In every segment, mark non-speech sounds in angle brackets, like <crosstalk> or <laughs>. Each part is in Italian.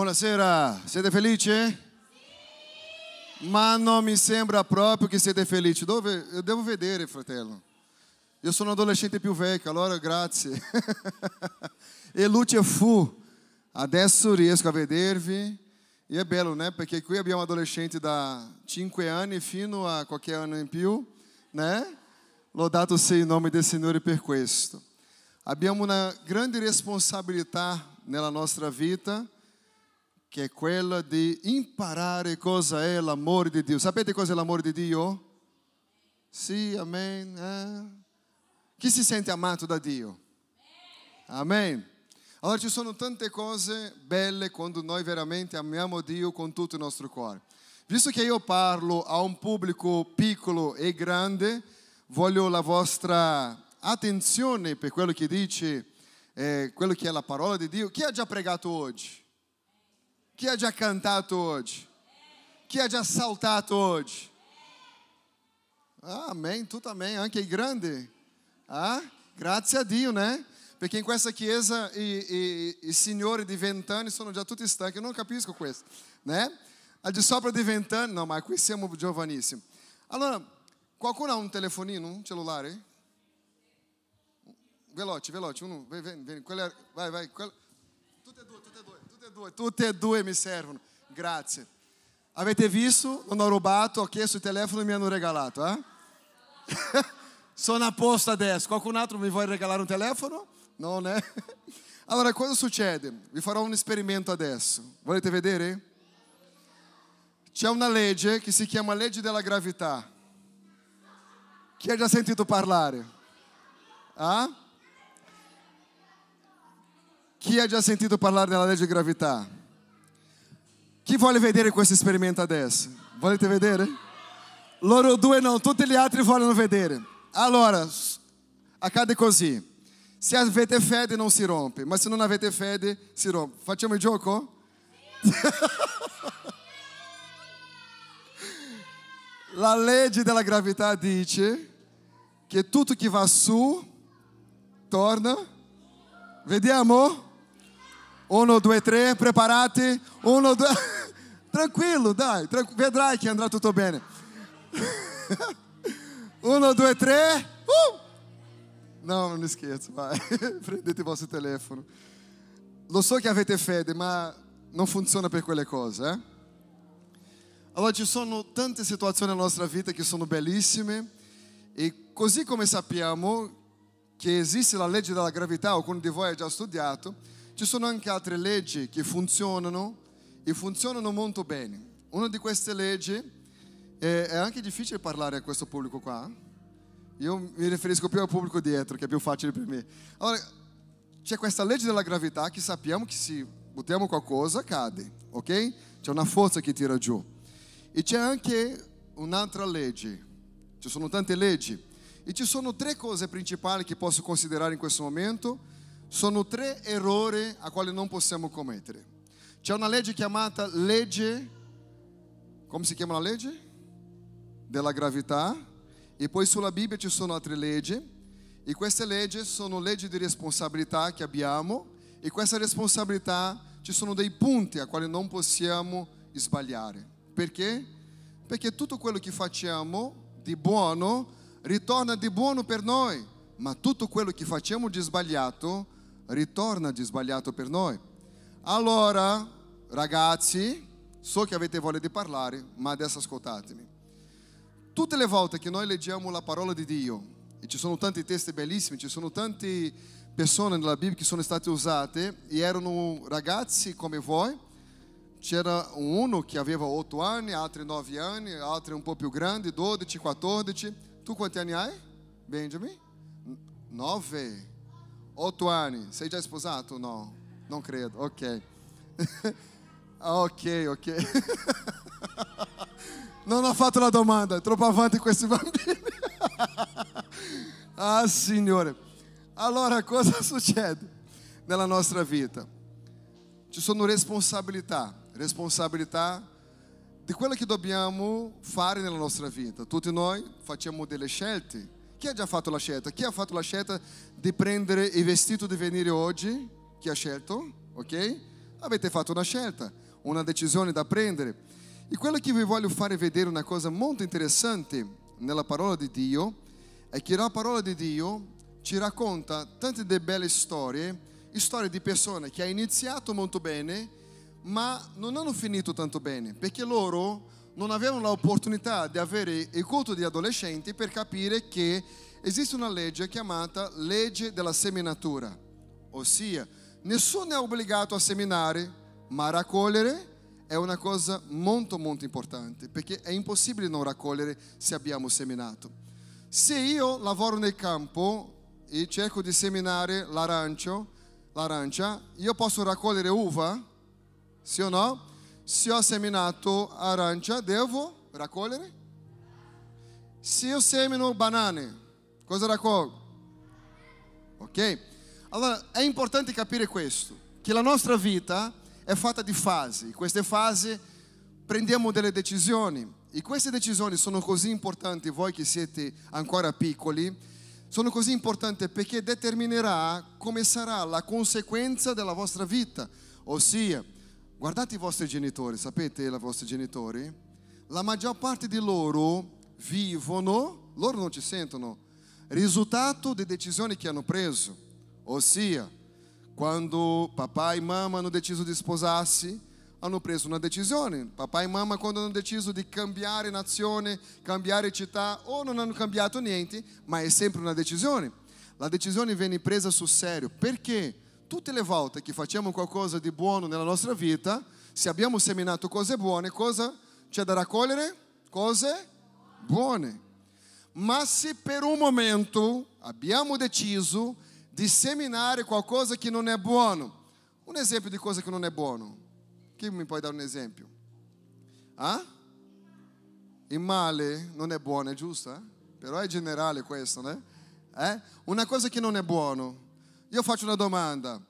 Buonasera, siete felici? Ma non mi sembra proprio che siete felici. Dove? Eu devo vedere, fratello. Io sono adolescente più vecchio, allora grazie. <laughs> e luce fu. Adesso riesco a vedervi. E è bello, né? Perché qui abbiamo adolescenti da 5 anni fino a qualche anno in più, né? Lodato sia il nome del Signore per questo. Abbiamo una grande responsabilità nella nostra vita, che è quella di imparare cosa è l'amore di Dio. Sapete cosa è l'amore di Dio? Sì, amen. Eh? Chi si sente amato da Dio? Amen. Allora ci sono tante cose belle quando noi veramente amiamo Dio con tutto il nostro cuore. Visto che io parlo a un pubblico piccolo e grande, voglio la vostra attenzione per quello che dice, eh, quello che è la parola di Dio. Chi ha già pregato oggi? Chi ha già cantato oggi? Chi ha già saltato oggi? Ah, amém, tu também, anche i grandi. Ah, grazie a Dio, né? Perché in questa chiesa i, i, i signori di vent'anni sono già tutti stanchi, eu non capisco questo, né? Al di sopra di vent'anni, no, ma qui siamo giovanissimi. Allora, qualcuno ha un telefonino, un cellulare? Veloce, veloce, uno, vem, vem. Quella, vai, vai. Quella. Tutte e due, tutte e due, mi servono. Grazie. Avete visto? Non ho rubato, ho chiesto il telefono e mi hanno regalato, eh? <laughs> Sono a posto adesso. Qualcun altro mi vuole regalare un telefono? No, né? <laughs> Allora, cosa succede? Vi farò un esperimento adesso. Volete vedere? C'è una legge che si chiama legge della gravità. Chi ha già sentito parlare? Ah? Chi ha già sentito parlare della legge di gravità? Chi vuole vedere questo esperimento adesso? Volete vedere? Loro due non, tutti gli altri vogliono vedere. Allora, accade così. Se avete fede non si rompe, ma se non avete fede si rompe. Facciamo il gioco? <laughs> La legge della gravità dice che tutto che va su torna. Vediamo? Uno, due, tre, preparati? Uno, due. <laughs> Tranquillo, dai, tranqu... vedrai che andrà tutto bene. <laughs> Uno, due, tre. Uh! No, non scherzo, vai. <laughs> Prendete il vostro telefono. Lo so che avete fede, ma non funziona per quelle cose, eh? Allora ci sono tante situazioni nella nostra vita che sono bellissime e così come sappiamo che esiste la legge della gravità, qualcuno di voi ha già studiato, ci sono anche altre leggi che funzionano e funzionano molto bene. Una di queste leggi è, anche difficile parlare a questo pubblico qua. Io mi riferisco più al pubblico dietro, che è più facile per me. Allora, c'è questa legge della gravità che sappiamo che se buttiamo qualcosa cade, ok? C'è una forza che tira giù. E c'è anche un'altra legge. Ci sono tante leggi. E ci sono tre cose principali che posso considerare in questo momento sono tre errori a quali non possiamo commettere. C'è una legge chiamata legge, come si chiama la legge? Della gravità. E poi sulla Bibbia ci sono altre leggi. E queste leggi sono leggi di responsabilità che abbiamo. E questa responsabilità ci sono dei punti a quali non possiamo sbagliare. Perché? Perché tutto quello che facciamo di buono ritorna di buono per noi, ma tutto quello che facciamo di sbagliato ritorna di sbagliato per noi. Allora, ragazzi, so che avete voglia di parlare, ma adesso ascoltatemi. Tutte le volte che noi leggiamo la parola di Dio, e ci sono tanti testi bellissimi, ci sono tante persone nella Bibbia che sono state usate, e erano ragazzi come voi, c'era uno che aveva 8 anni, altri 9 anni, altri un po' più grandi, 12, 14. Tu quanti anni hai, Benjamin? 9. Otto anni, sei già sposato? No, non credo, ok. <laughs> ok, ok. <laughs> non ho fatto la domanda, è troppo avanti questi bambini. <laughs> ah, Signore. Allora, cosa succede nella nostra vita? Ci sono responsabilità, responsabilità di quello che dobbiamo fare nella nostra vita. Tutti noi facciamo delle scelte chi ha già fatto la scelta? Chi ha fatto la scelta di prendere il vestito di venire oggi? Chi ha scelto? Ok? avete fatto una scelta, una decisione da prendere. E quello che vi voglio fare vedere una cosa molto interessante nella parola di Dio è che la parola di Dio ci racconta tante belle storie, storie di persone che hanno iniziato molto bene, ma non hanno finito tanto bene, perché loro non avevano l'opportunità di avere il culto di adolescenti per capire che esiste una legge chiamata legge della seminatura, ossia nessuno è obbligato a seminare, ma raccogliere è una cosa molto molto importante, perché è impossibile non raccogliere se abbiamo seminato. Se io lavoro nel campo e cerco di seminare l'arancio, l'arancia, io posso raccogliere uva? Sì o no? Se ho seminato arancia, devo raccogliere? Se io semino banane, cosa raccolgo? Ok? Allora è importante capire questo, che la nostra vita è fatta di fasi. Queste fasi prendiamo delle decisioni e queste decisioni sono così importanti, voi che siete ancora piccoli, sono così importanti perché determinerà come sarà la conseguenza della vostra vita, ossia Guardate i vostri genitori, sapete i vostri genitori? La maggior parte di loro vivono, loro non ci sentono, risultato di decisioni che hanno preso. Ossia, quando papà e mamma hanno deciso di sposarsi, hanno preso una decisione. Papà e mamma quando hanno deciso di cambiare nazione, cambiare città, o non hanno cambiato niente, ma è sempre una decisione. La decisione viene presa sul serio. Perché? Tutte le volte che facciamo qualcosa di buono nella nostra vita, se abbiamo seminato cose buone, cosa c'è da raccogliere? Cose buone. Ma se per un momento abbiamo deciso di seminare qualcosa che non è buono, un esempio di cosa che non è buono, chi mi può dare un esempio? Ah? Il male non è buono, è giusto? Eh? Però è generale questo, né? Eh? Una cosa che non è buono io faccio una domanda.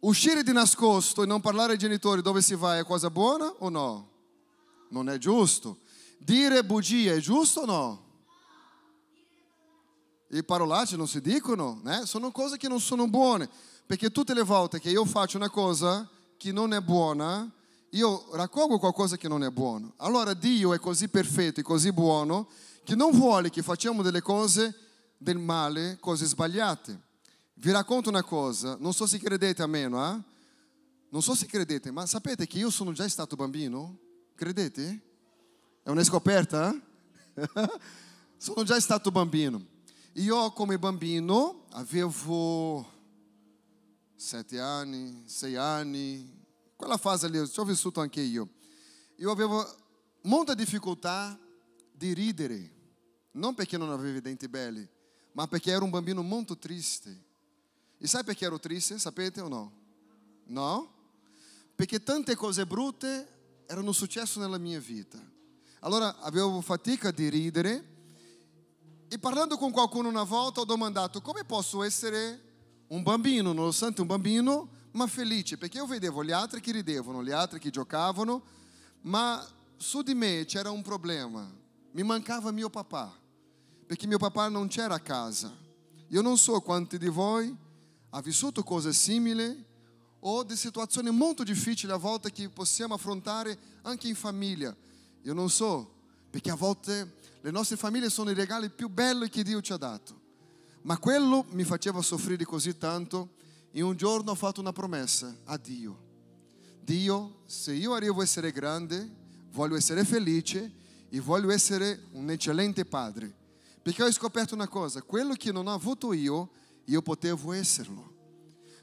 Uscire di nascosto e non parlare ai genitori dove si va è cosa buona o no? Non è giusto. Dire bugie è giusto o no? I parolacce non si dicono, né? sono cose che non sono buone, perché tutte le volte che io faccio una cosa che non è buona, io raccolgo qualcosa che non è buono. Allora Dio è così perfetto e così buono che non vuole che facciamo delle cose del male, cose sbagliate. Vi racconto una cosa, non so se credete a meno, eh? Non so se credete, ma sapete che io sono già stato bambino? Credete? È una scoperta? Eh? <laughs> sono già stato bambino. Io come bambino avevo sette anni, sei anni, quella fase lì, ci ho vissuto anche io. Io avevo molta difficoltà di ridere, non perché non avevo i denti belli, ma perché ero un bambino molto triste. E sai perché ero triste? Sapete o no? No? Perché tante cose brutte erano successe nella mia vita. Allora avevo fatica di ridere e parlando con qualcuno una volta ho domandato come posso essere un bambino, nonostante un bambino, ma felice, perché io vedevo gli altri che ridevano, gli altri che giocavano, ma su di me c'era un problema, mi mancava mio papà, perché mio papà non c'era a casa. Io non so quanti di voi ha vissuto cose simili o di situazioni molto difficili a volte che possiamo affrontare anche in famiglia. Io non so, perché a volte le nostre famiglie sono i regali più belli che Dio ci ha dato. Ma quello mi faceva soffrire così tanto e un giorno ho fatto una promessa a Dio. Dio, se io arrivo a essere grande, voglio essere felice e voglio essere un eccellente padre. Perché ho scoperto una cosa, quello che non ho avuto io, io potevo esserlo.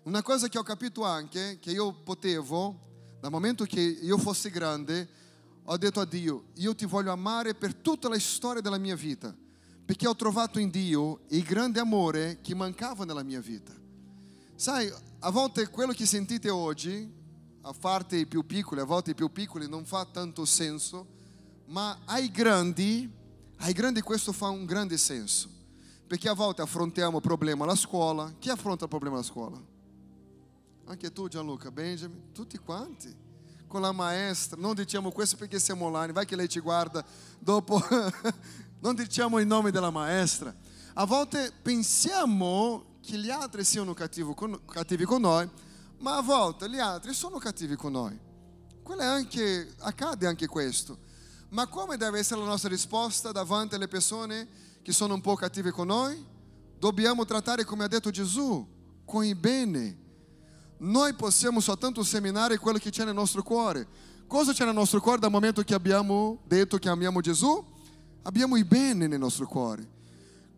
Una cosa che ho capito anche, che io potevo, dal momento che io fossi grande, ho detto a Dio, io ti voglio amare per tutta la storia della mia vita, perché ho trovato in Dio il grande amore che mancava nella mia vita. Sai, a volte quello che sentite oggi, a parte i più piccoli, a volte i più piccoli non fa tanto senso, ma ai grandi, ai grandi questo fa un grande senso. Perché a volte affrontiamo problema alla scuola. Chi affronta il problema alla scuola? Anche tu Gianluca, Benjamin, tutti quanti. Con la maestra, non diciamo questo perché siamo online, vai che lei ci guarda dopo. <laughs> non diciamo il nome della maestra. A volte pensiamo che gli altri siano cattivi con, noi, ma a volte gli altri sono cattivi con noi. Anche, accade anche questo. Ma come deve essere la nostra risposta davanti alle persone che sono un po' cattive con noi? Dobbiamo trattare, come ha detto Gesù, con il bene. Noi possiamo soltanto seminare quello che c'è nel nostro cuore. Cosa c'è nel nostro cuore dal momento che abbiamo detto che amiamo Gesù? Abbiamo il bene nel nostro cuore.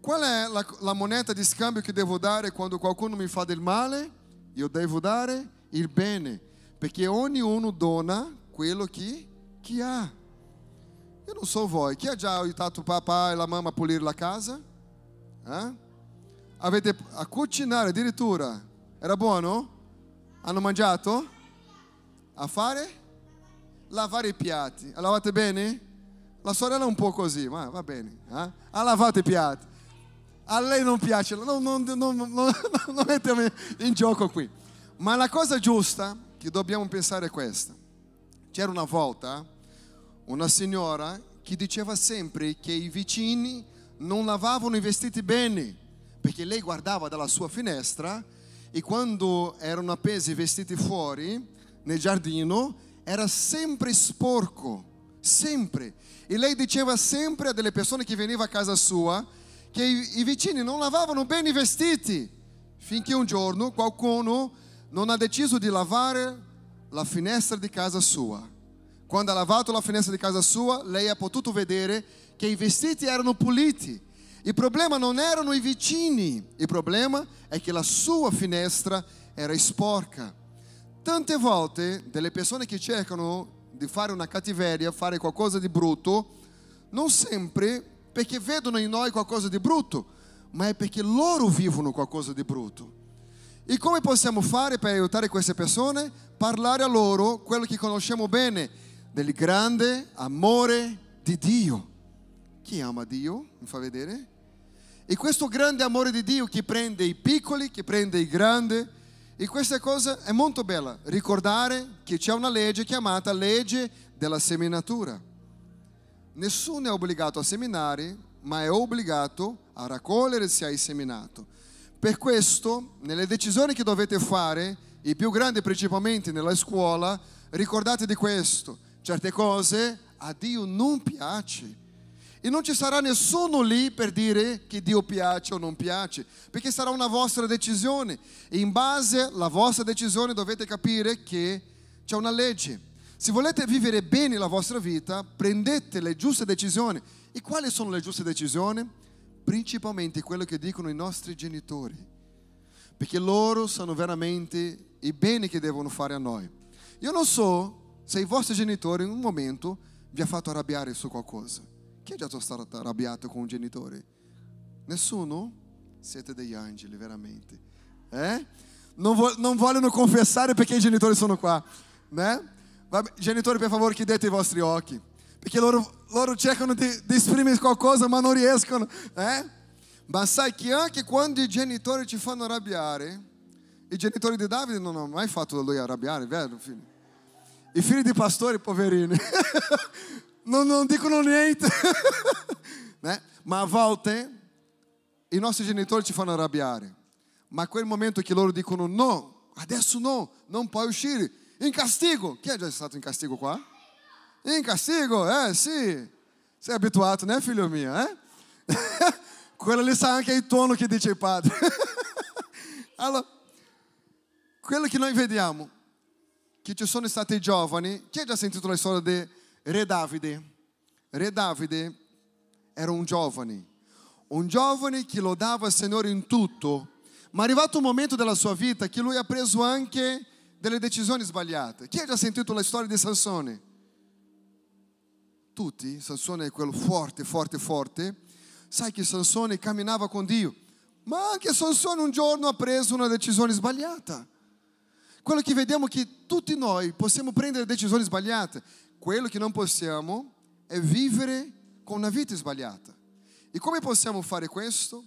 Qual è la, la moneta di scambio che devo dare quando qualcuno mi fa del male? Io devo dare il bene, perché ognuno dona quello che, che ha. Io non so voi, chi ha già aiutato papà e la mamma a pulire la casa? Eh? Avete a cucinare addirittura? Era buono? Hanno mangiato? A fare? Lavare i piatti. Lavate bene? La sorella è un po' così, ma va bene. Eh? Ha lavato i piatti. A lei non piace, non, non, non, non <laughs> mettiamo in gioco qui. Ma la cosa giusta che dobbiamo pensare è questa. C'era una volta una signora che diceva sempre che i vicini non lavavano i vestiti bene, perché lei guardava dalla sua finestra e quando erano appesi i vestiti fuori nel giardino era sempre sporco, sempre. E lei diceva sempre a delle persone che venivano a casa sua che i, vicini non lavavano bene i vestiti, finché un giorno qualcuno non ha deciso di lavare la finestra di casa sua. Quando ha lavato la finestra di casa sua, lei ha potuto vedere che i vestiti erano puliti. Il problema non erano i vicini, il problema è che la sua finestra era sporca. Tante volte delle persone che cercano di fare una cattiveria, fare qualcosa di brutto, non sempre perché vedono in noi qualcosa di brutto, ma è perché loro vivono qualcosa di brutto. E come possiamo fare per aiutare queste persone? Parlare a loro quello che conosciamo bene, del grande amore di Dio. Chi ama Dio? Mi fa vedere? E questo grande amore di Dio che prende i piccoli, che prende i grandi, e questa cosa è molto bella, ricordare che c'è una legge chiamata legge della seminatura. Nessuno è obbligato a seminare, ma è obbligato a raccogliere se hai seminato. Per questo, nelle decisioni che dovete fare, i più grandi principalmente nella scuola, ricordate di questo certe cose a Dio non piace. E non ci sarà nessuno lì per dire che Dio piace o non piace, perché sarà una vostra decisione. E in base alla vostra decisione dovete capire che c'è una legge. Se volete vivere bene la vostra vita, prendete le giuste decisioni. E quali sono le giuste decisioni? Principalmente quello che dicono i nostri genitori, perché loro sanno veramente il bene che devono fare a noi. Io non so se i vostri genitori in un momento vi ha fatto arrabbiare su qualcosa. Chi è già stato arrabbiato con un genitore? Nessuno? Siete degli angeli, veramente. Eh? Non, vo- non vogliono confessare perché i genitori sono qua. Né? Genitori, per favore, chiudete i vostri occhi. Perché loro, loro cercano di, di esprimere qualcosa, ma non riescono. Eh? Ma sai che anche quando i genitori ci fanno arrabbiare, i genitori di Davide non hanno mai fatto lui arrabbiare, vero figlio? I figli di pastori, poverini, <laughs> non, non dicono niente. <laughs> né? Ma a volte i nostri genitori ci fanno arrabbiare. Ma quel momento che loro dicono no, adesso no, non puoi uscire, in castigo. Chi è già stato in castigo qua? In castigo, eh sì. Sei abituato, né figlio mio? Eh? <laughs> Quello lì sa anche il tono che dice il padre. allora, quello che noi vediamo che ci sono stati giovani. Chi ha già sentito la storia di Re Davide? Re Davide era un giovane, un giovane che lodava il Signore in tutto, ma è arrivato un momento della sua vita che lui ha preso anche delle decisioni sbagliate. Chi ha già sentito la storia di Sansone? Tutti, Sansone è quello forte, forte, forte. Sai che Sansone camminava con Dio, ma anche Sansone un giorno ha preso una decisione sbagliata quello che vediamo è che tutti noi possiamo prendere decisioni sbagliate. Quello che non possiamo è vivere con una vita sbagliata. E come possiamo fare questo?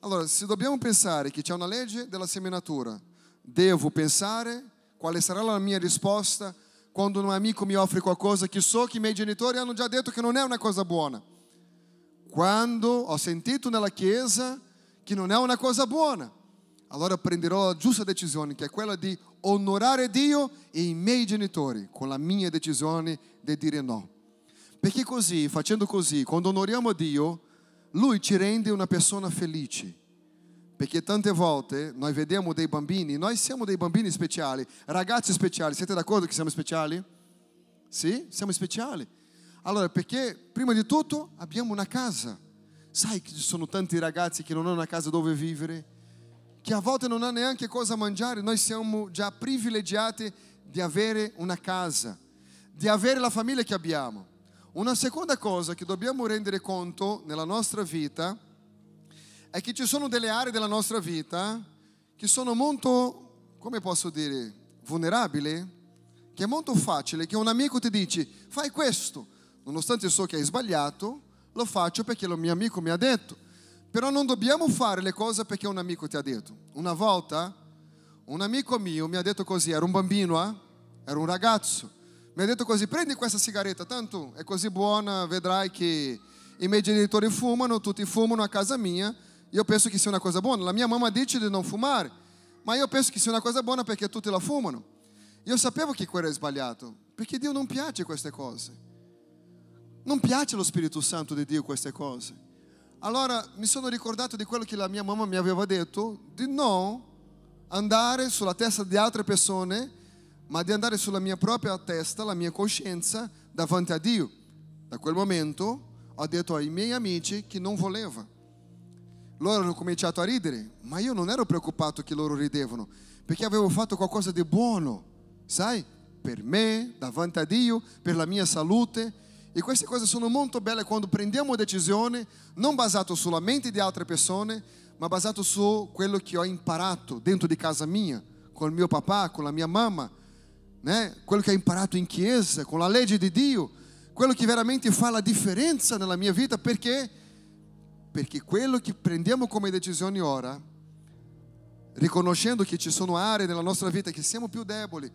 Allora, se dobbiamo pensare che c'è una legge della seminatura, devo pensare quale sarà la mia risposta quando un amico mi offre qualcosa che so che i miei genitori hanno già detto che non è una cosa buona. Quando ho sentito nella chiesa che non è una cosa buona. allora prenderò la giusta decisione, che è quella di onorare Dio e i miei genitori, con la mia decisione di dire no. Perché così, facendo così, quando onoriamo Dio, Lui ci rende una persona felice. Perché tante volte noi vediamo dei bambini, noi siamo dei bambini speciali, ragazzi speciali, siete d'accordo che siamo speciali? Sì, siamo speciali. Allora, perché prima di tutto abbiamo una casa. Sai che ci sono tanti ragazzi che non hanno una casa dove vivere? Che a volte non hanno neanche cosa mangiare. Noi siamo già privilegiati di avere una casa, di avere la famiglia che abbiamo. Una seconda cosa che dobbiamo rendere conto nella nostra vita è che ci sono delle aree della nostra vita che sono molto, come posso dire, vulnerabili, che è molto facile che un amico ti dice fai questo, nonostante so che hai sbagliato, lo faccio perché il mio amico mi ha detto. Però non dobbiamo fare le cose perché un amico ti ha detto. Una volta un amico mio mi ha detto così, era un bambino, eh? era un ragazzo, mi ha detto così, prendi questa sigaretta, tanto è così buona, vedrai che i miei genitori fumano, tutti fumano a casa mia, io penso che sia una cosa buona. La mia mamma dice di non fumare, ma io penso che sia una cosa buona perché tutti la fumano. Io sapevo che quello è sbagliato, perché Dio non piace queste cose. Non piace lo Spirito Santo di Dio queste cose. Allora mi sono ricordato di quello che la mia mamma mi aveva detto, di non andare sulla testa di altre persone, ma di andare sulla mia propria testa, la mia coscienza, davanti a Dio. Da quel momento ho detto ai miei amici che non voleva. Loro hanno cominciato a ridere, ma io non ero preoccupato che loro ridevano, perché avevo fatto qualcosa di buono sai, per me, davanti a Dio, per la mia salute. E queste cose sono molto belle quando prendiamo decisioni non basato sulla mente di altre persone, ma basato su quello che ho imparato dentro di casa mia, con il mio papà, con la mia mamma, né? quello che ho imparato in chiesa, con la legge di Dio, quello che veramente fa la differenza nella mia vita, perché? Perché quello che prendiamo come decisioni ora, riconoscendo che ci sono aree nella nostra vita che siamo più deboli,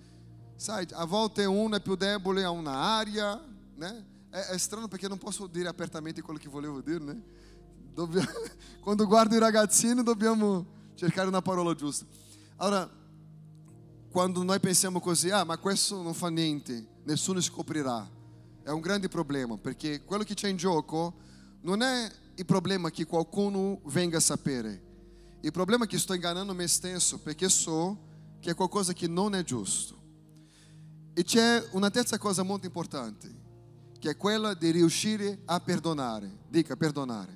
Sai, a volte uno è più debole a un'area, né? È, è strano perché non posso dire apertamente quello che volevo dire, né? Dobbiamo, <laughs> quando guardo i ragazzini dobbiamo cercare una parola giusta. Allora, quando noi pensiamo così, ah, ma questo non fa niente, nessuno scoprirà, è un grande problema, perché quello che c'è in gioco non è il problema che qualcuno venga a sapere, il problema è che sto ingannando me stesso, perché so che è qualcosa che non è giusto. E c'è una terza cosa molto importante, che è quella di riuscire a perdonare. Dica perdonare.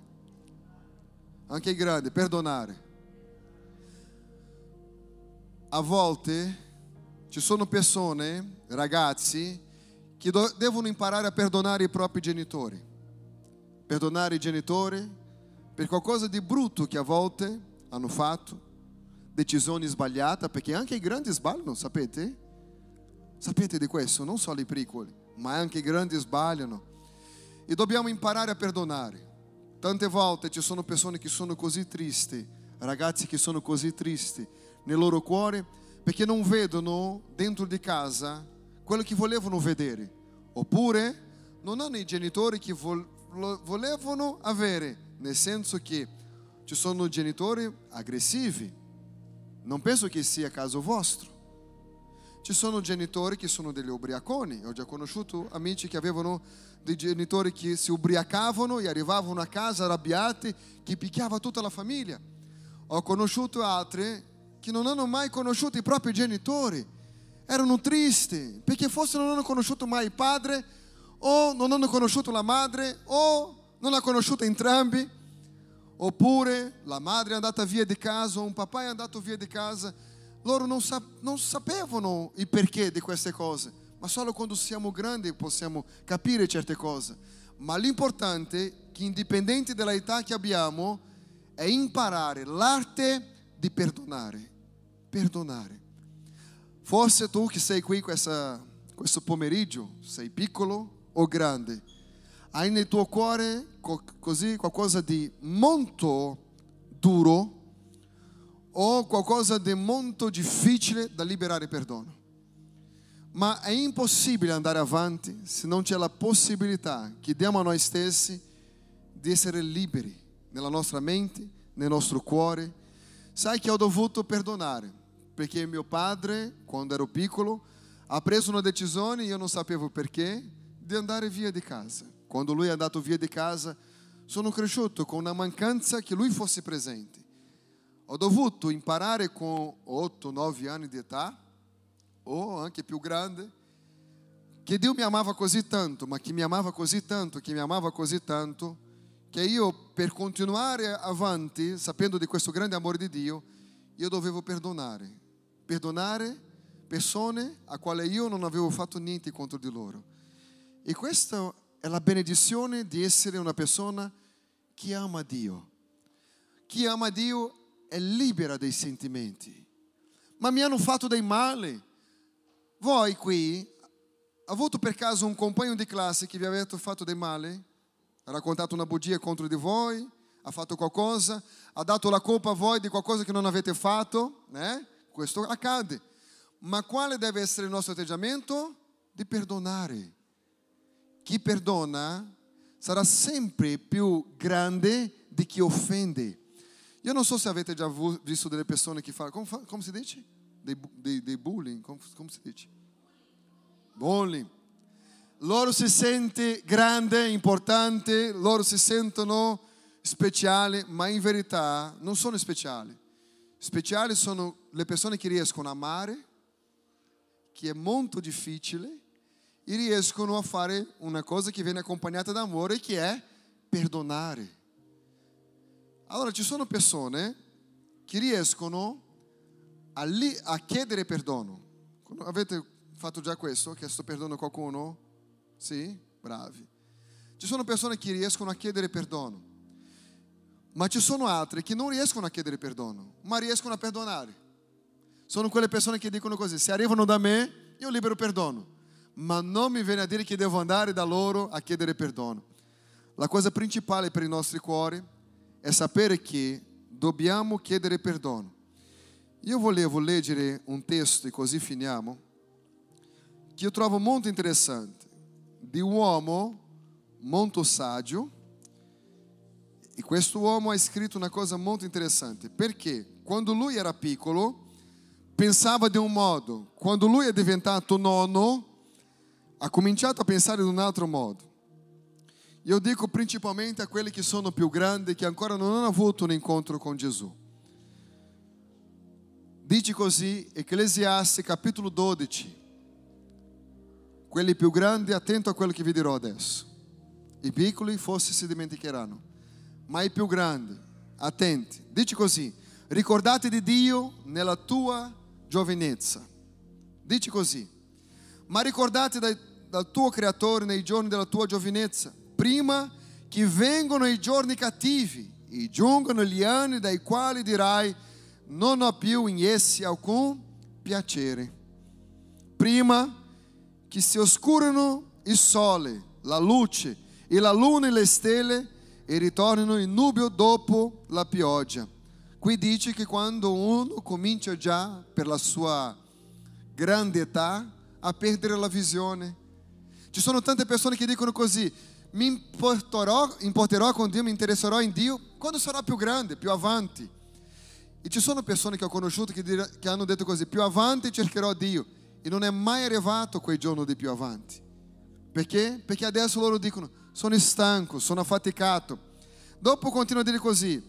Anche i grandi, perdonare. A volte ci sono persone, ragazzi, che do- devono imparare a perdonare i propri genitori. Perdonare i genitori per qualcosa di brutto che a volte hanno fatto, decisioni sbagliate, perché anche i grandi sbagliano, sapete? Sapete di questo? Non solo i piccoli, ma anche grandi sbagliano. E dobbiamo imparare a perdonare. Tante volte ci sono persone che sono così tristi, ragazzi che sono così tristi nel loro cuore perché non vedono dentro di casa quello che volevano vedere. Oppure non hanno i genitori che volevano avere, nel senso che ci sono genitori aggressivi. Non penso che sia caso vostro. Ci sono genitori che sono degli ubriaconi. Ho già conosciuto amici che avevano dei genitori che si ubriacavano e arrivavano a casa arrabbiati, che picchiava tutta la famiglia. Ho conosciuto altri che non hanno mai conosciuto i propri genitori. Erano tristi perché forse non hanno conosciuto mai il padre o non hanno conosciuto la madre o non ha conosciuto entrambi. Oppure la madre è andata via di casa o un papà è andato via di casa loro non, sap non sapevano il perché di queste cose, ma solo quando siamo grandi possiamo capire certe cose. Ma l'importante è che indipendente dall'età che abbiamo è imparare l'arte di perdonare. Perdonare. Forse tu che sei qui questa, questo pomeriggio, sei piccolo o grande, hai nel tuo cuore così qualcosa di molto duro o qualcosa di molto difficile da liberare perdono. Ma è impossibile andare avanti se non c'è la possibilità che diamo a noi stessi di essere liberi nella nostra mente, nel nostro cuore, sai che ho dovuto perdonare, perché mio padre, quando ero piccolo, ha preso una decisione, io non sapevo perché, di andare via di casa. Quando lui è andato via di casa, sono cresciuto con una mancanza che lui fosse presente. Ho dovuto imparare con 8-9 anni di età, o anche più grande, che Dio mi amava così tanto, ma che mi amava così tanto, che mi amava così tanto, che io per continuare avanti, sapendo di questo grande amore di Dio, io dovevo perdonare. Perdonare persone a quale io non avevo fatto niente contro di loro. E questa è la benedizione di essere una persona che ama Dio. Chi ama Dio è libera dei sentimenti. Ma mi hanno fatto dei male. Voi qui avuto per caso un compagno di classe che vi aveva fatto del male? Ha raccontato una bugia contro di voi? Ha fatto qualcosa? Ha dato la colpa a voi di qualcosa che non avete fatto? Eh? Questo accade. Ma quale deve essere il nostro atteggiamento? Di perdonare. Chi perdona sarà sempre più grande di chi offende. Io non so se avete già visto delle persone che fanno, come, come si dice? Dei, dei, dei bullying, come, come si dice? Bullying. Loro si sentono grande, importante, loro si sentono speciali, ma in verità non sono speciali. Speciali sono le persone che riescono a amare, che è molto difficile, e riescono a fare una cosa che viene accompagnata da amore, che è perdonare. Allora ci sono persone che riescono a, li, a chiedere perdono. Avete fatto già questo? Chiesto perdono a qualcuno? Sì? Bravi. Ci sono persone che riescono a chiedere perdono, ma ci sono altre che non riescono a chiedere perdono, ma riescono a perdonare. Sono quelle persone che dicono così, se arrivano da me, io libero perdono, ma non mi viene a dire che devo andare da loro a chiedere perdono. La cosa principale per i nostri cuori è sapere che dobbiamo chiedere perdono. Io volevo leggere un testo e così finiamo que eu trovo muito interessante, de um homem muito sábio, e questo uomo ha scritto una cosa molto interessante, perché quando lui era piccolo pensava di un modo, quando lui è diventato nonno ha cominciato a pensare in un altro modo. Io dico principalmente a quelli che sono più grandi che ancora non hanno avuto un incontro con Gesù. Dice così, Ecclesiastes capitolo 12, quelli più grandi, attento a quello che vi dirò adesso. I piccoli forse si dimenticheranno, ma i più grandi, attenti. Dice così, ricordate di Dio nella tua giovinezza. Dice così, ma ricordate dal, tuo creatore nei giorni della tua giovinezza, prima che vengano i giorni cattivi e giungano gli anni dai quali dirai non ho più in essi alcun piacere. Prima che si oscurano il sole, la luce e la luna e le stelle e ritornano in nubio dopo la pioggia. Qui dice che quando uno comincia già per la sua grande età a perdere la visione. Ci sono tante persone che dicono così, mi importerò, importerò con Dio, mi interesserò in Dio quando sarò più grande, più avanti. E ci sono persone che ho conosciuto che, che hanno detto così, più avanti cercherò Dio e non è mai arrivato quel giorno di più avanti. Perché? Perché adesso loro dicono, sono stanco, sono affaticato. Dopo continua a dire così,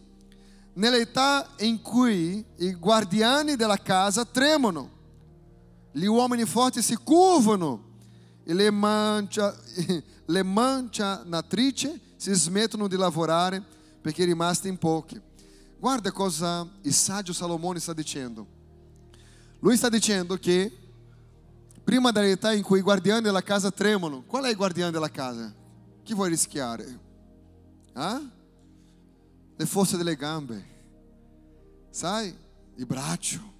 nell'età in cui i guardiani della casa tremano, gli uomini forti si curvano e le, mancia, <laughs> le mangianatrici si smettono di lavorare perché rimasti in pochi. Guarda cosa il saggio Salomone sta dicendo. Lui sta dicendo che prima dell'età in cui i guardiani della casa tremano. Qual è il guardiano della casa? Chi vuoi rischiare? Ah? Le forze delle gambe, sai? Il braccio.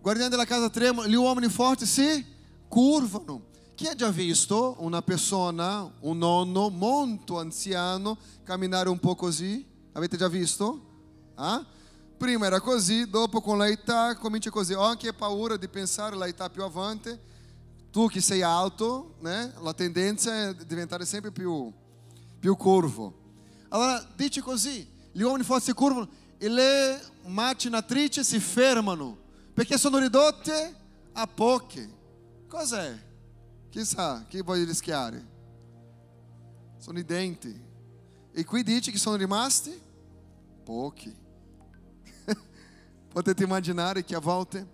Guardiani della casa tremano, gli uomini forti si curvano. Chi ha già visto una persona, un nonno molto anziano, camminare un po' così? Avete già visto? Ah? Prima era così, dopo con l'età comincia così. Ho anche paura di pensare all'età più avanti. Tu che sei alto, né? la tendenza è diventare sempre più, più curvo. Allora dice così, gli uomini forti si curvano e le macinatrici si fermano perché sono ridotte a poche. Cos'è? Chissà, chi vuole rischiare? Sono i denti. E qui dice che sono rimasti pochi. <laughs> Potete immaginare che a volte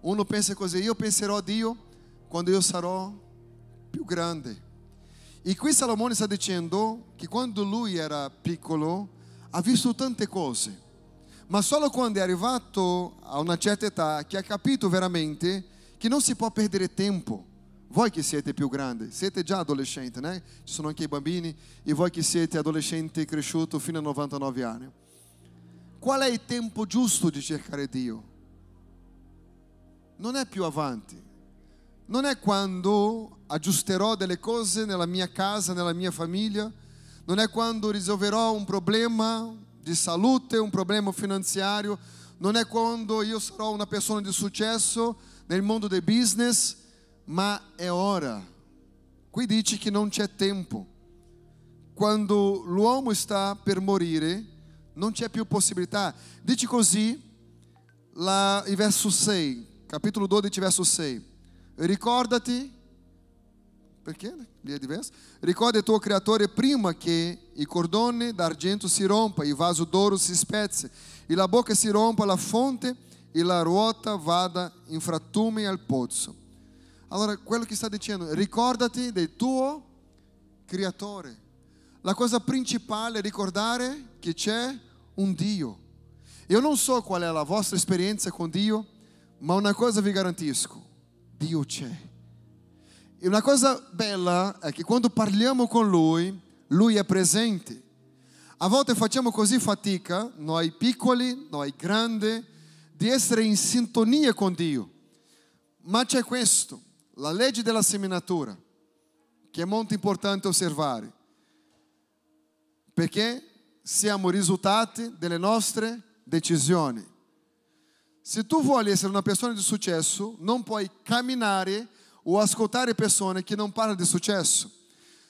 uno pensa così, io penserò a Dio quando io sarò più grande. E qui Salomone sta dicendo che quando lui era piccolo ha visto tante cose, ma solo quando è arrivato a una certa età che ha capito veramente che non si può perdere tempo. Voi che siete più grandi, siete già adolescenti, né? Ci sono anche i bambini e voi che siete adolescenti cresciuti fino a 99 anni. Qual è il tempo giusto di cercare Dio? Non è più avanti, non è quando aggiusterò delle cose nella mia casa, nella mia famiglia, non è quando risolverò un problema di salute, un problema finanziario, non è quando io sarò una persona di successo nel mondo del business, ma è ora. Qui dice che non c'è tempo. Quando l'uomo sta per morire, non c'è più possibilità. Dice così la, il verso 6, capitolo 12, verso 6. Ricordati, perché lì è diverso? Ricorda il tuo creatore prima che il cordone d'argento si rompa, il vaso d'oro si spezzi, e la bocca si rompa la fonte e la ruota vada in fratume al pozzo. Allora, quello che sta dicendo, ricordati del tuo creatore. La cosa principale è ricordare che c'è un Dio. Io non so qual è la vostra esperienza con Dio, ma una cosa vi garantisco, Dio c'è. E una cosa bella è che quando parliamo con Lui, Lui è presente. A volte facciamo così fatica, noi piccoli, noi grandi, di essere in sintonia con Dio. Ma c'è questo, la legge della seminatura, che è molto importante osservare, perché siamo risultati delle nostre decisioni. Se tu vuoi essere una persona di successo, non puoi camminare o ascoltare persone che non parlano di successo.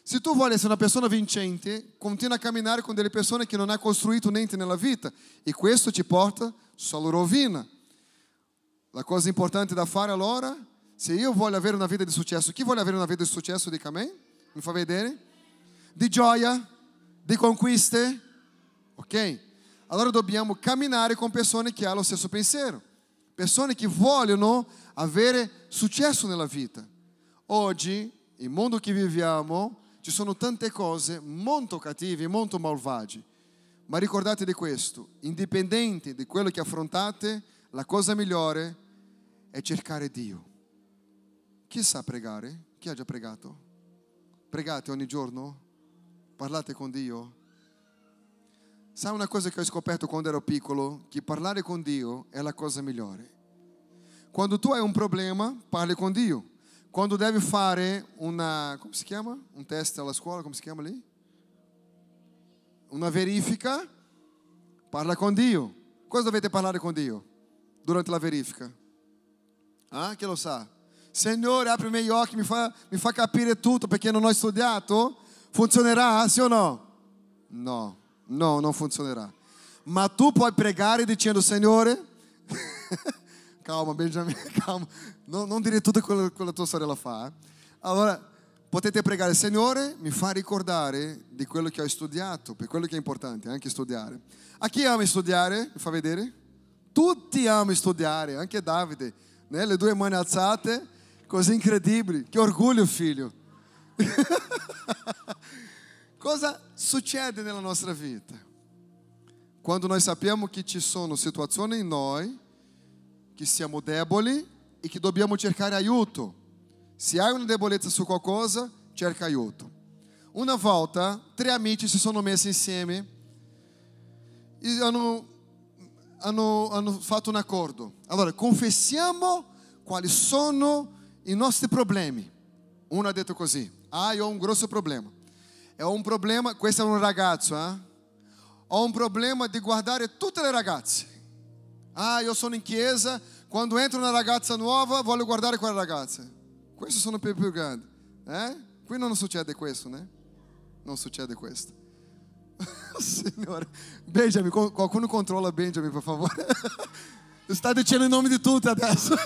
Se tu vuoi essere una persona vincente, continua a camminare con delle persone che non hai costruito niente nella vita e questo ti porta solo rovina. La cosa importante da fare allora, se io voglio avere una vita di successo, chi vuole avere una vita di successo, dica me, mi fa vedere? Di gioia, di conquiste, ok? Allora dobbiamo camminare con persone che hanno lo stesso pensiero, persone che vogliono avere successo nella vita. Oggi, nel mondo che viviamo, ci sono tante cose molto cattive, molto malvagie. Ma ricordate di questo, indipendente di quello che affrontate, la cosa migliore è cercare Dio. Chi sa pregare? Chi ha già pregato? Pregate ogni giorno? Parlate con Dio? Sai una cosa che ho scoperto quando ero piccolo? Che parlare con Dio è la cosa migliore. Quando tu hai un problema, parli con Dio. Quando devi fare una, come si chiama? Un test alla scuola, come si chiama lì? Una verifica, parla con Dio. Cosa dovete parlare con Dio durante la verifica? Ah, chi lo sa? Apri i miei occhi, mi fa, mi fa capire tutto perché non ho studiato. Funzionerà, sì o no? No, no, non funzionerà. Ma tu puoi pregare dicendo, Signore, <laughs> calma Benjamin, <laughs> calma, non, non dire tutto quello che la tua sorella fa. Eh? Allora, potete pregare, Signore, mi fa ricordare di quello che ho studiato, per quello che è importante, anche studiare. A chi ama studiare? Mi fa vedere? Tutti amano studiare, anche Davide, né? le due mani alzate, così incredibili. Che orgoglio, figlio. <laughs> Cosa succede nella nostra vita? Quando noi sappiamo che ci sono situazioni in noi che siamo deboli e che dobbiamo cercare aiuto. Se hai una debolezza su qualcosa, cerca aiuto. Una volta, tre amici si sono messi insieme e hanno, hanno, hanno fatto un accordo. Allora, confessiamo quali sono i nostri problemi. Uno ha detto così, ah, io ho un grosso problema. È un problema, questo è un ragazzo, eh? Ho un problema di guardare tutte le ragazze. Ah, io sono in chiesa, quando entra una ragazza nuova voglio guardare quella ragazza. Questi sono più, più grandi. Eh? Qui non succede questo, né? Non succede questo. <laughs> Signore. Benjamin, qualcuno controla Benjamin, por favor. <laughs> Sta dicendo il nome di tutti adesso. <laughs>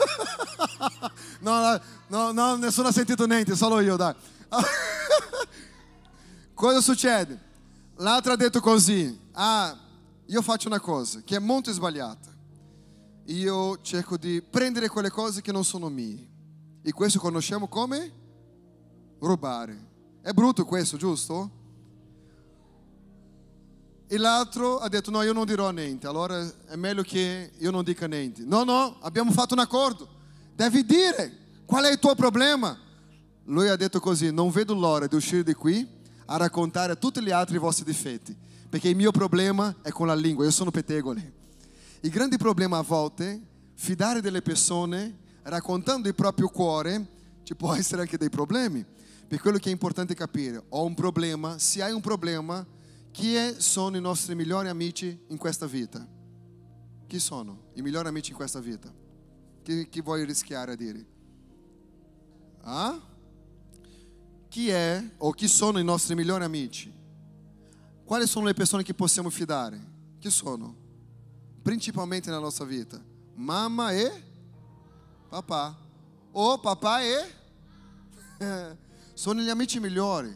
No, no, no, nessuno ha sentito niente, solo io, dai. <laughs> Cosa succede? L'altro ha detto così, ah, io faccio una cosa che è molto sbagliata. Io cerco di prendere quelle cose che non sono mie. E questo conosciamo come rubare. È brutto questo, giusto? E l'altro ha detto: No, io non dirò niente, allora è meglio che io non dica niente. No, no, abbiamo fatto un accordo. Devi dire qual è il tuo problema. Lui ha detto così: Non vedo l'ora di uscire di qui a raccontare a tutti gli altri i vostri difetti, perché il mio problema è con la lingua, io sono pettegole. Il grande problema a volte, fidare delle persone raccontando il proprio cuore, ci può essere anche dei problemi. Per quello che è importante capire, ho un problema, se hai un problema, chi sono i nostri migliori amici in questa vita? Chi sono i migliori amici in questa vita? Chi, chi vuoi rischiare a dire? Ah? Chi è o chi sono i nostri migliori amici? Quali sono le persone che possiamo fidare? Chi sono? Principalmente nella nostra vita. Mamma e papà. O papà e... <laughs> sono gli amici migliori.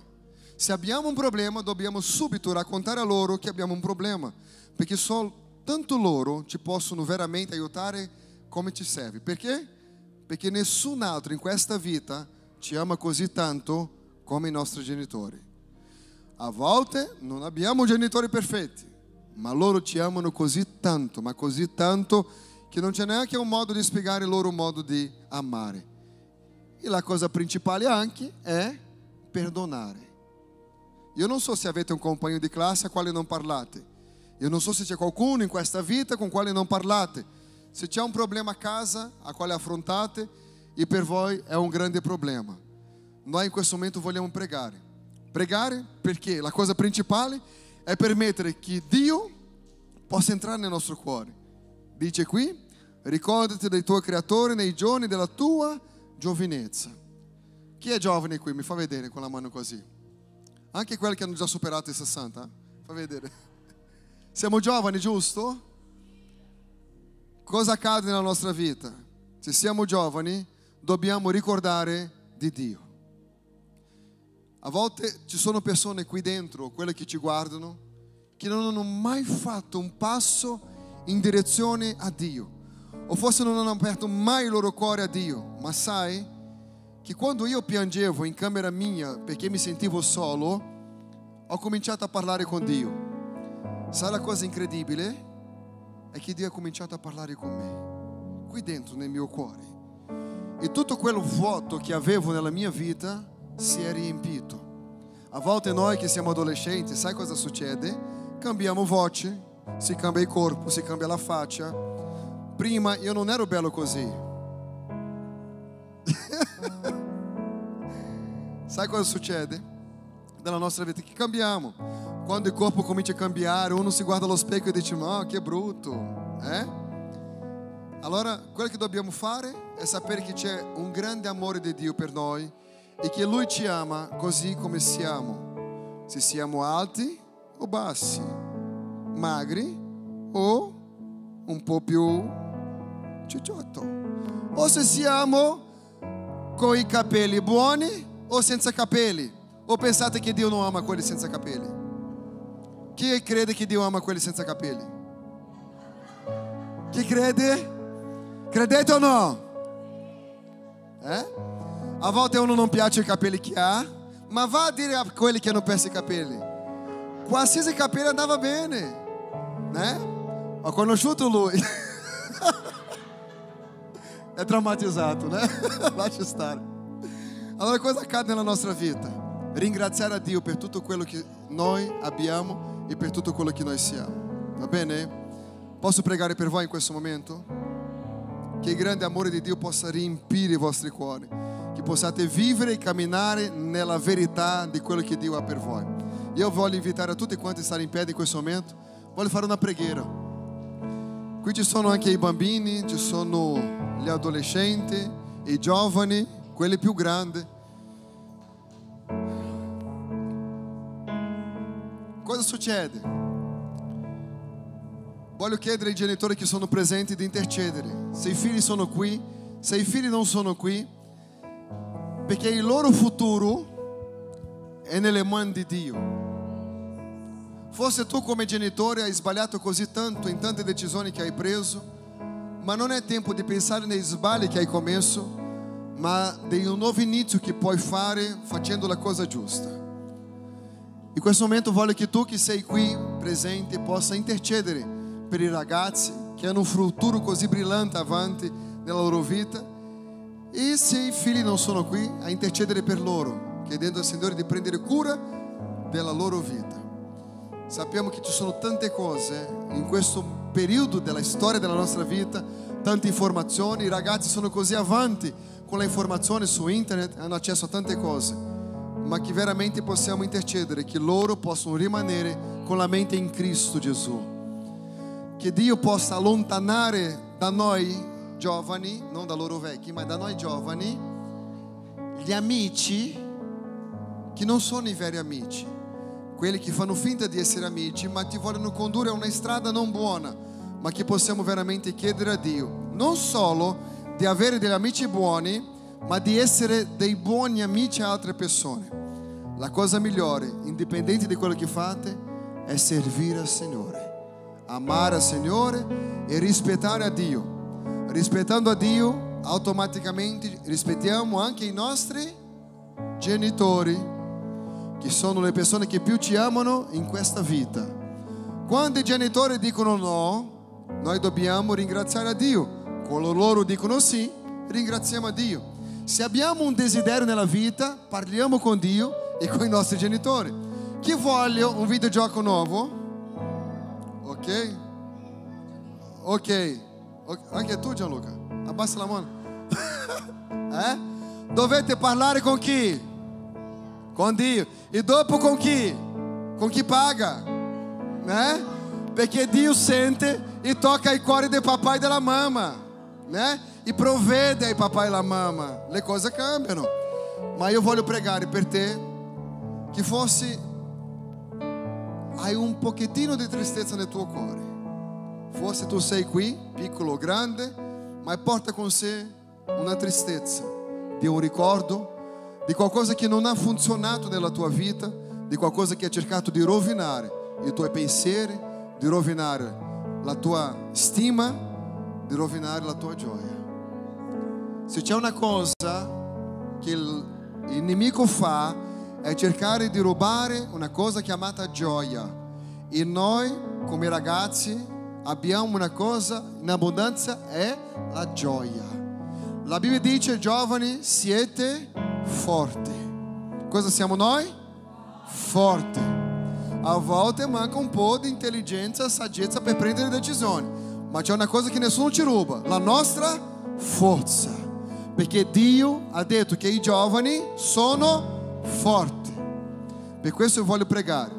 Se abbiamo un problema, dobbiamo subito raccontare a loro che abbiamo un problema, perché soltanto loro ci possono veramente aiutare come ci serve. Perché? Perché nessun altro in questa vita ci ama così tanto come i nostri genitori. A volte non abbiamo genitori perfetti, ma loro ci amano così tanto, ma così tanto che non c'è neanche un modo di spiegare il loro modo di amare. E la cosa principale anche è perdonare. Io non so se avete un compagno di classe a quale non parlate. Io non so se c'è qualcuno in questa vita con quale non parlate. Se c'è un problema a casa a quale affrontate e per voi è un grande problema. Noi in questo momento vogliamo pregare. Pregare perché la cosa principale è permettere che Dio possa entrare nel nostro cuore. Dice qui, ricordati del tuo creatore nei giorni della tua giovinezza. Chi è giovane qui? Mi fa vedere con la mano così. Anche quelli che hanno già superato i 60. Fa vedere. <laughs> Siamo giovani, giusto? Cosa accade nella nostra vita? Se siamo giovani, dobbiamo ricordare di Dio. A volte ci sono persone qui dentro, quelle che ci guardano, che non hanno mai fatto un passo in direzione a Dio, o forse non hanno aperto mai il loro cuore a Dio, ma sai? che quando io piangevo in camera mia perché mi sentivo solo, ho cominciato a parlare con Dio. Sai la cosa incredibile? È che Dio ha cominciato a parlare con me, qui dentro nel mio cuore. E tutto quello vuoto che avevo nella mia vita si è riempito. A volte noi che siamo adolescenti, sai cosa succede? Cambiamo voce, si cambia il corpo, si cambia la faccia. Prima io non ero bello così. <laughs> Sai cosa succede? Nella nostra vita che cambiamo. Quando il corpo comincia a cambiare, uno si guarda allo specchio e dice: Ma che brutto, eh? Allora, quello che dobbiamo fare è sapere che c'è un grande amore di Dio per noi e che Lui ci ama così come siamo. Se siamo alti o bassi, magri o un po' più cicciotto. O se siamo con i capelli buoni o senza capelli? O pensate che Dio non ama quelli senza capelli? Chi crede che Dio ama quelli senza capelli? Chi crede? Credete o <laughs> <laughs> no? Eh? A volte uno non piace i capelli che ha, ma va a dire a quelli che hanno perso i capelli. Qualsiasi capello andava bene, né? Ho conosciuto lui. È traumatizzato, né? Lascia stare. Allora cosa accade nella nostra vita? Ringraziare a Dio per tutto quello che noi abbiamo e per tutto quello che noi siamo. Va bene? Posso pregare per voi in questo momento? Che il grande amore di Dio possa riempire i vostri cuori, che possiate vivere e camminare nella verità di quello che Dio ha per voi. Io voglio invitare a tutti quanti a stare in piedi in questo momento. Voglio fare una preghiera. Qui ci sono anche i bambini, ci sono gli adolescenti, i giovani, quelli più grandi. Cosa succede? Voglio chiedere ai genitori che sono presenti di intercedere. Se i figli sono qui, se i figli non sono qui, perché il loro futuro è nelle mani di Dio. Forse tu come genitore hai sbagliato così tanto in tante decisioni che hai preso, ma non è tempo di pensare nei sbagli che hai commesso, ma di un nuovo inizio che puoi fare facendo la cosa giusta. In questo momento voglio che tu che sei qui presente possa intercedere per i ragazzi che hanno un futuro così brillante avanti nella loro vita e se i figli non sono qui a intercedere per loro, chiedendo al Signore di prendere cura della loro vita. Sappiamo che ci sono tante cose in questo periodo della storia della nostra vita, tante informazioni, i ragazzi sono così avanti con le informazioni su internet, hanno accesso a tante cose, ma che veramente possiamo intercedere che loro possano rimanere con la mente in Cristo Gesù. Che Dio possa allontanare da noi giovani, non da loro vecchi, ma da noi giovani, gli amici che non sono i veri amici quelli che fanno finta di essere amici, ma ti vogliono condurre a una strada non buona, ma che possiamo veramente chiedere a Dio, non solo di avere degli amici buoni, ma di essere dei buoni amici a altre persone. La cosa migliore, indipendente di quello che fate, è servire al Signore, amare al Signore e rispettare a Dio. Rispettando a Dio, automaticamente rispettiamo anche i nostri genitori che sono le persone che più ci amano in questa vita. Quando i genitori dicono no, noi dobbiamo ringraziare a Dio. Quando loro dicono sì, ringraziamo a Dio. Se abbiamo un desiderio nella vita, parliamo con Dio e con i nostri genitori. Chi vuole un videogioco nuovo? Ok? Ok. Anche tu Gianluca. Abbassa la mano. <laughs> eh? Dovete parlare con chi? Com Dio. E dopo com chi? Com chi paga? Né? Perché Dio sente e toca i cuori del papà e della mamma, né? E provvede ai papà e alla mamma. Le cose cambiano. Ma io voglio pregare per te che fosse hai un pochettino di tristezza nel tuo cuore. Forse tu sei qui, piccolo o grande, ma porta con sé una tristezza di un ricordo di qualcosa che non ha funzionato nella tua vita, di qualcosa che ha cercato di rovinare i tuoi pensieri, di rovinare la tua stima, di rovinare la tua gioia. Se c'è una cosa che il, nemico fa è cercare di rubare una cosa chiamata gioia. E noi, come ragazzi, abbiamo una cosa in abbondanza, è la gioia. La Bibbia dice, giovani, siete forte. Cosa siamo noi? Forte. A volte manca un po' di intelligenza, saggezza per prendere decisioni, ma c'è una cosa che nessuno ci ruba, la nostra forza. Perché Dio ha detto che i giovani sono forti. Per questo io voglio pregare.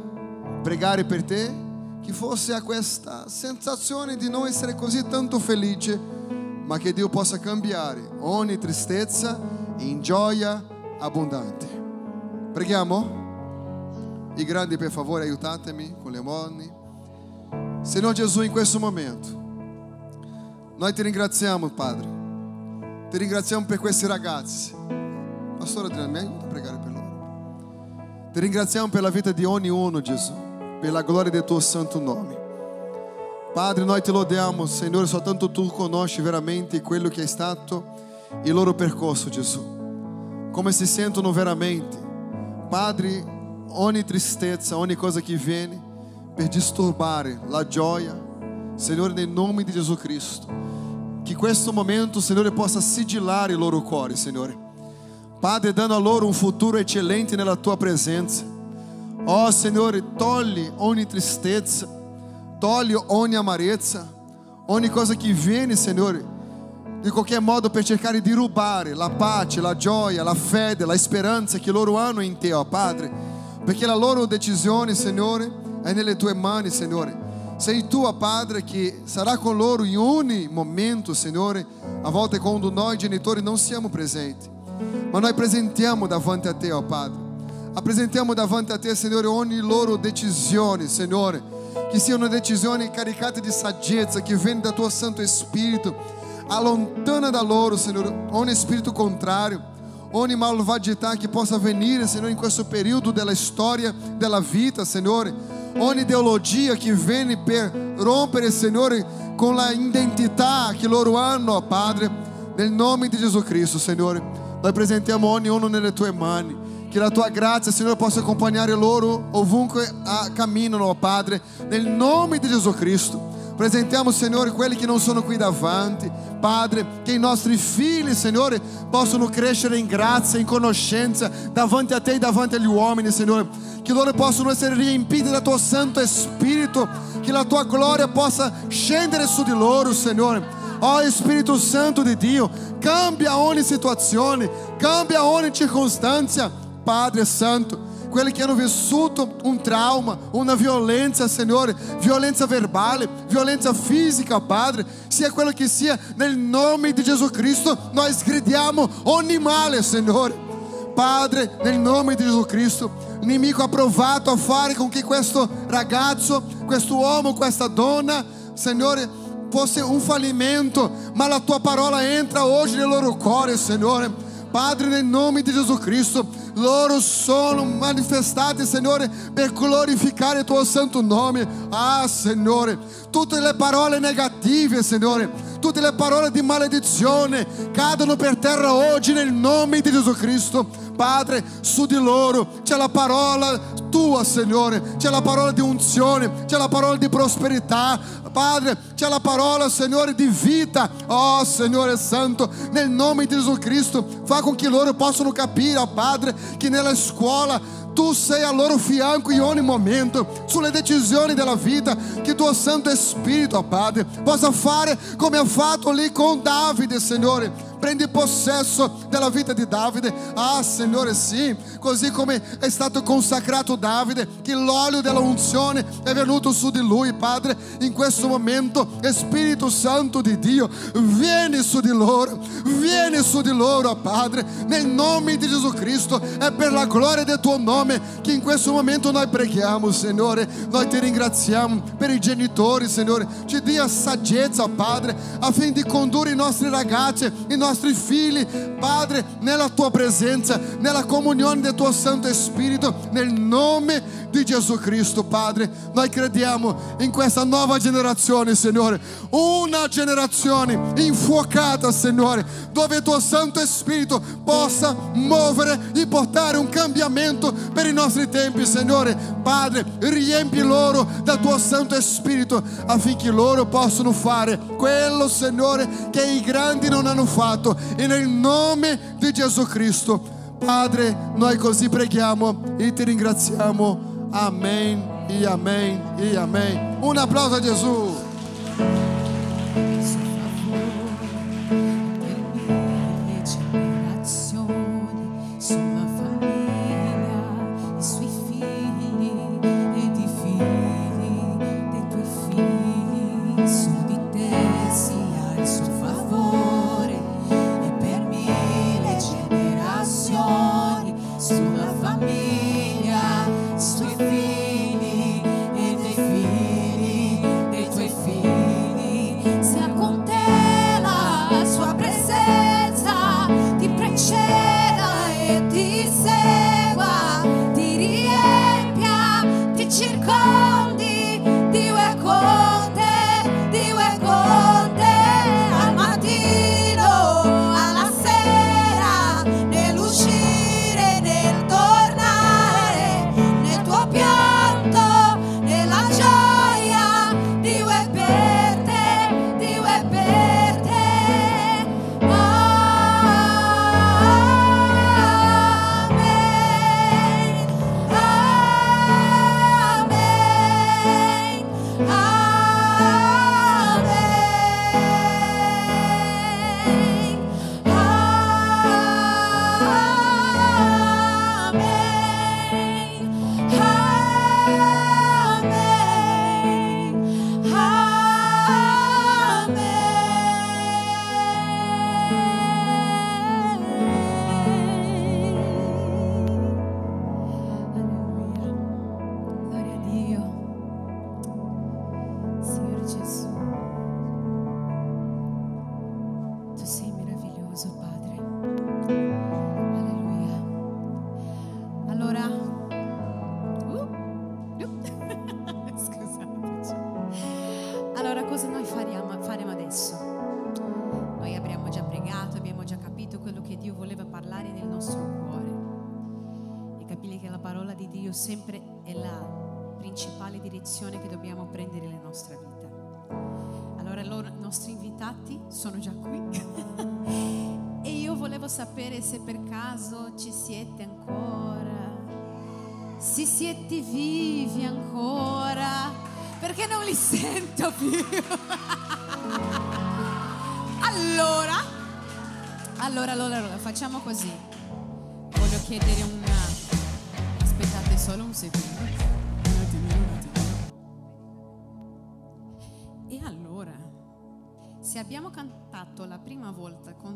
Pregare per te che fosse a questa sensazione di non essere così tanto felice, ma che Dio possa cambiare ogni tristezza in gioia abbondante. Preghiamo? I grandi per favore aiutatemi con le mani. Signore Gesù in questo momento, noi ti ringraziamo Padre, ti ringraziamo per questi ragazzi. Pastore Adriano, mi aiuta a pregare per loro. Ti ringraziamo per la vita di ognuno Gesù, per la gloria del tuo santo nome. Padre, noi ti lodiamo, Signore, soltanto tu conosci veramente quello che è stato il loro percorso, Gesù come si sentono veramente. Padre, ogni tristezza, ogni cosa che viene per disturbare la gioia, Signore, nel nome di Gesù Cristo, che questo momento, Signore, possa sigillare i loro cuori, Signore. Padre, dando a loro un futuro eccellente nella tua presenza. Oh, Signore, togli ogni tristezza, togli ogni amarezza, ogni cosa che viene, Signore, di qualquer modo per cercare di rubare la pace, la gioia, la fede, la speranza che loro hanno in te, oh Padre, perché la loro decisione, Signore, è nelle tue mani, Signore. Sei tu, Padre, che sarà con loro in ogni momento, Signore, a volte quando noi genitori non siamo presenti, ma noi presentiamo davanti a te, oh Padre. Apresentiamo davanti a te, Signore, ogni loro decisione, Signore, che siano decisões caricate de saggezza que vêm da tua Santo Espírito. Allontana da loro, Senhor, ogni contrário, ogni malvagità que possa venire, Senhor, em questo período della storia della vita, Senhor. Ogni ideologia que vem per rompere, Senhor, com a identità que loro hanno, ó Padre, nel nome di Gesù Cristo, Senhor. Nós presentiamo ogni uno nelle tue mani. Que a tua graça, Senhor, possa acompanhar loro ovunque a caminham, ó Padre, nel nome di Gesù Cristo. Presentiamo, Senhor, quelli che non sono qui davanti. Padre, che i nostri figli, Signore, possano crescere in grazia, in conoscenza davanti a Te e davanti agli uomini, Signore. Che loro possano essere riempiti dal Tuo Santo Spirito, che la Tua gloria possa scendere su di loro. Ó Spirito Santo di Dio, cambia ogni situazione, cambia ogni circostanza. Padre Santo, quelli che hanno vissuto un trauma, una violenza, Signore, violenza verbale, violenza fisica, Padre, sia quello che sia, nel nome di Gesù Cristo, noi gridiamo ogni male. Padre, nel nome di Gesù Cristo, nemico ha provato a fare con che questo ragazzo, questo uomo, questa donna, Signore, fosse un fallimento, ma la tua parola entra oggi nel loro cuore, Signore. Padre, nel nome di Gesù Cristo, loro sono manifestati, Signore, per glorificare il tuo santo nome. Ah, Signore, tutte le parole negative, Signore, tutte le parole di maledizione cadono per terra oggi nel nome di Gesù Cristo. Padre, su di loro c'è la parola tua, Signore, c'è la parola di unzione, c'è la parola di prosperità, Padre, c'è la parola, Signore, di vita. Oh, Signore Santo, nel nome di Gesù Cristo, fa con che loro possano capire, oh, Padre, che nella scuola tu sei a loro fianco in ogni momento, sulle decisioni della vita, che tuo Santo Spirito, oh, Padre, possa fare come ha fatto lì con Davide, Signore. Prendi possesso della vita di Davide. Ah, Signore, sì, così come è stato consacrato Davide, che l'olio della unzione è venuto su di lui, Padre, in questo momento, Spirito Santo di Dio, vieni su di loro, vieni su di loro, Padre, nel nome di Gesù Cristo, è per la gloria del tuo nome che in questo momento noi preghiamo, Signore, noi ti ringraziamo per i genitori, Signore, ci dia saggezza, Padre, affinché condurre i nostri ragazzi, i nostri figli, Padre, nella tua presenza, nella comunione del tuo Santo Spirito, nel nome di Gesù Cristo, Padre. Noi crediamo in questa nuova generazione, Signore, una generazione infuocata, Signore, dove il tuo Santo Spirito possa muovere e portare un cambiamento per i nostri tempi, Signore. Padre, riempi loro del tuo Santo Spirito affinché loro possano fare quello, Signore, che i grandi non hanno fatto e nel nome di Gesù Cristo. Padre, noi così preghiamo e ti ringraziamo. Amen e amen e amen. Un applauso a Gesù.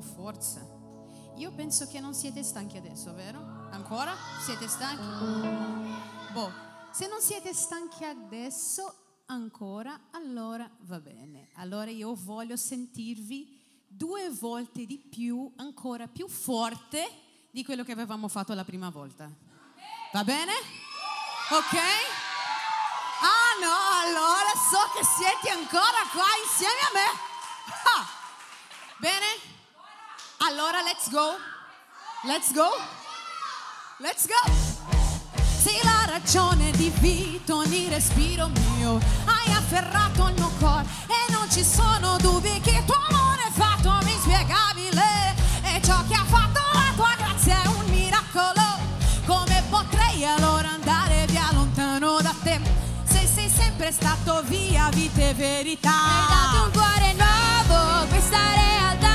Forza, io penso che non siete stanchi adesso, vero? Ancora? Siete stanchi? Boh, se non siete stanchi adesso, ancora, allora va bene. Allora io voglio sentirvi due volte di più, ancora più forte di quello che avevamo fatto la prima volta. Va bene? Ok? Ah no, allora so che siete ancora qua insieme a me. Ah. Bene? Allora let's go. Let's go. Let's go. Sei la ragione di vita, ogni respiro mio. Hai afferrato il mio cuore e non ci sono dubbi che tuo amore è fatto inspiegabile. E ciò che ha fatto la tua grazia è un miracolo. Come potrei allora andare via lontano da te? Se sei sempre stato via, vita e verità. Hai dato un cuore nuovo, questa realtà.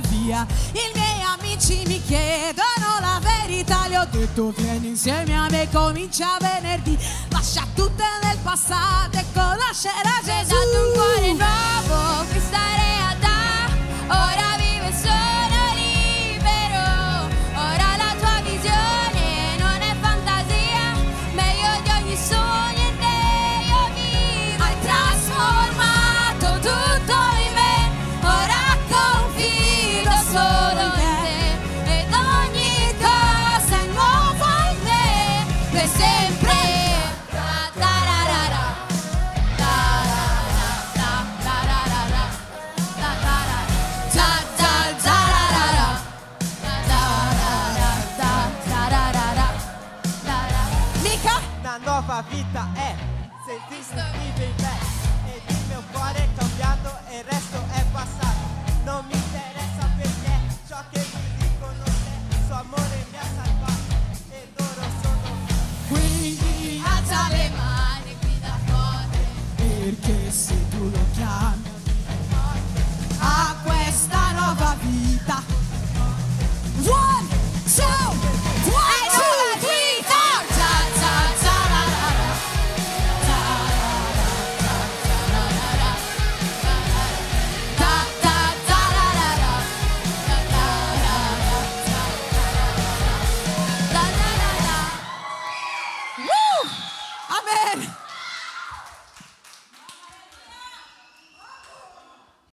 via. I miei amici mi chiedono la verità. Le ho detto vieni insieme a me, comincia venerdì. Lascia tutto nel passato e conoscerà Gesù. dato un cuore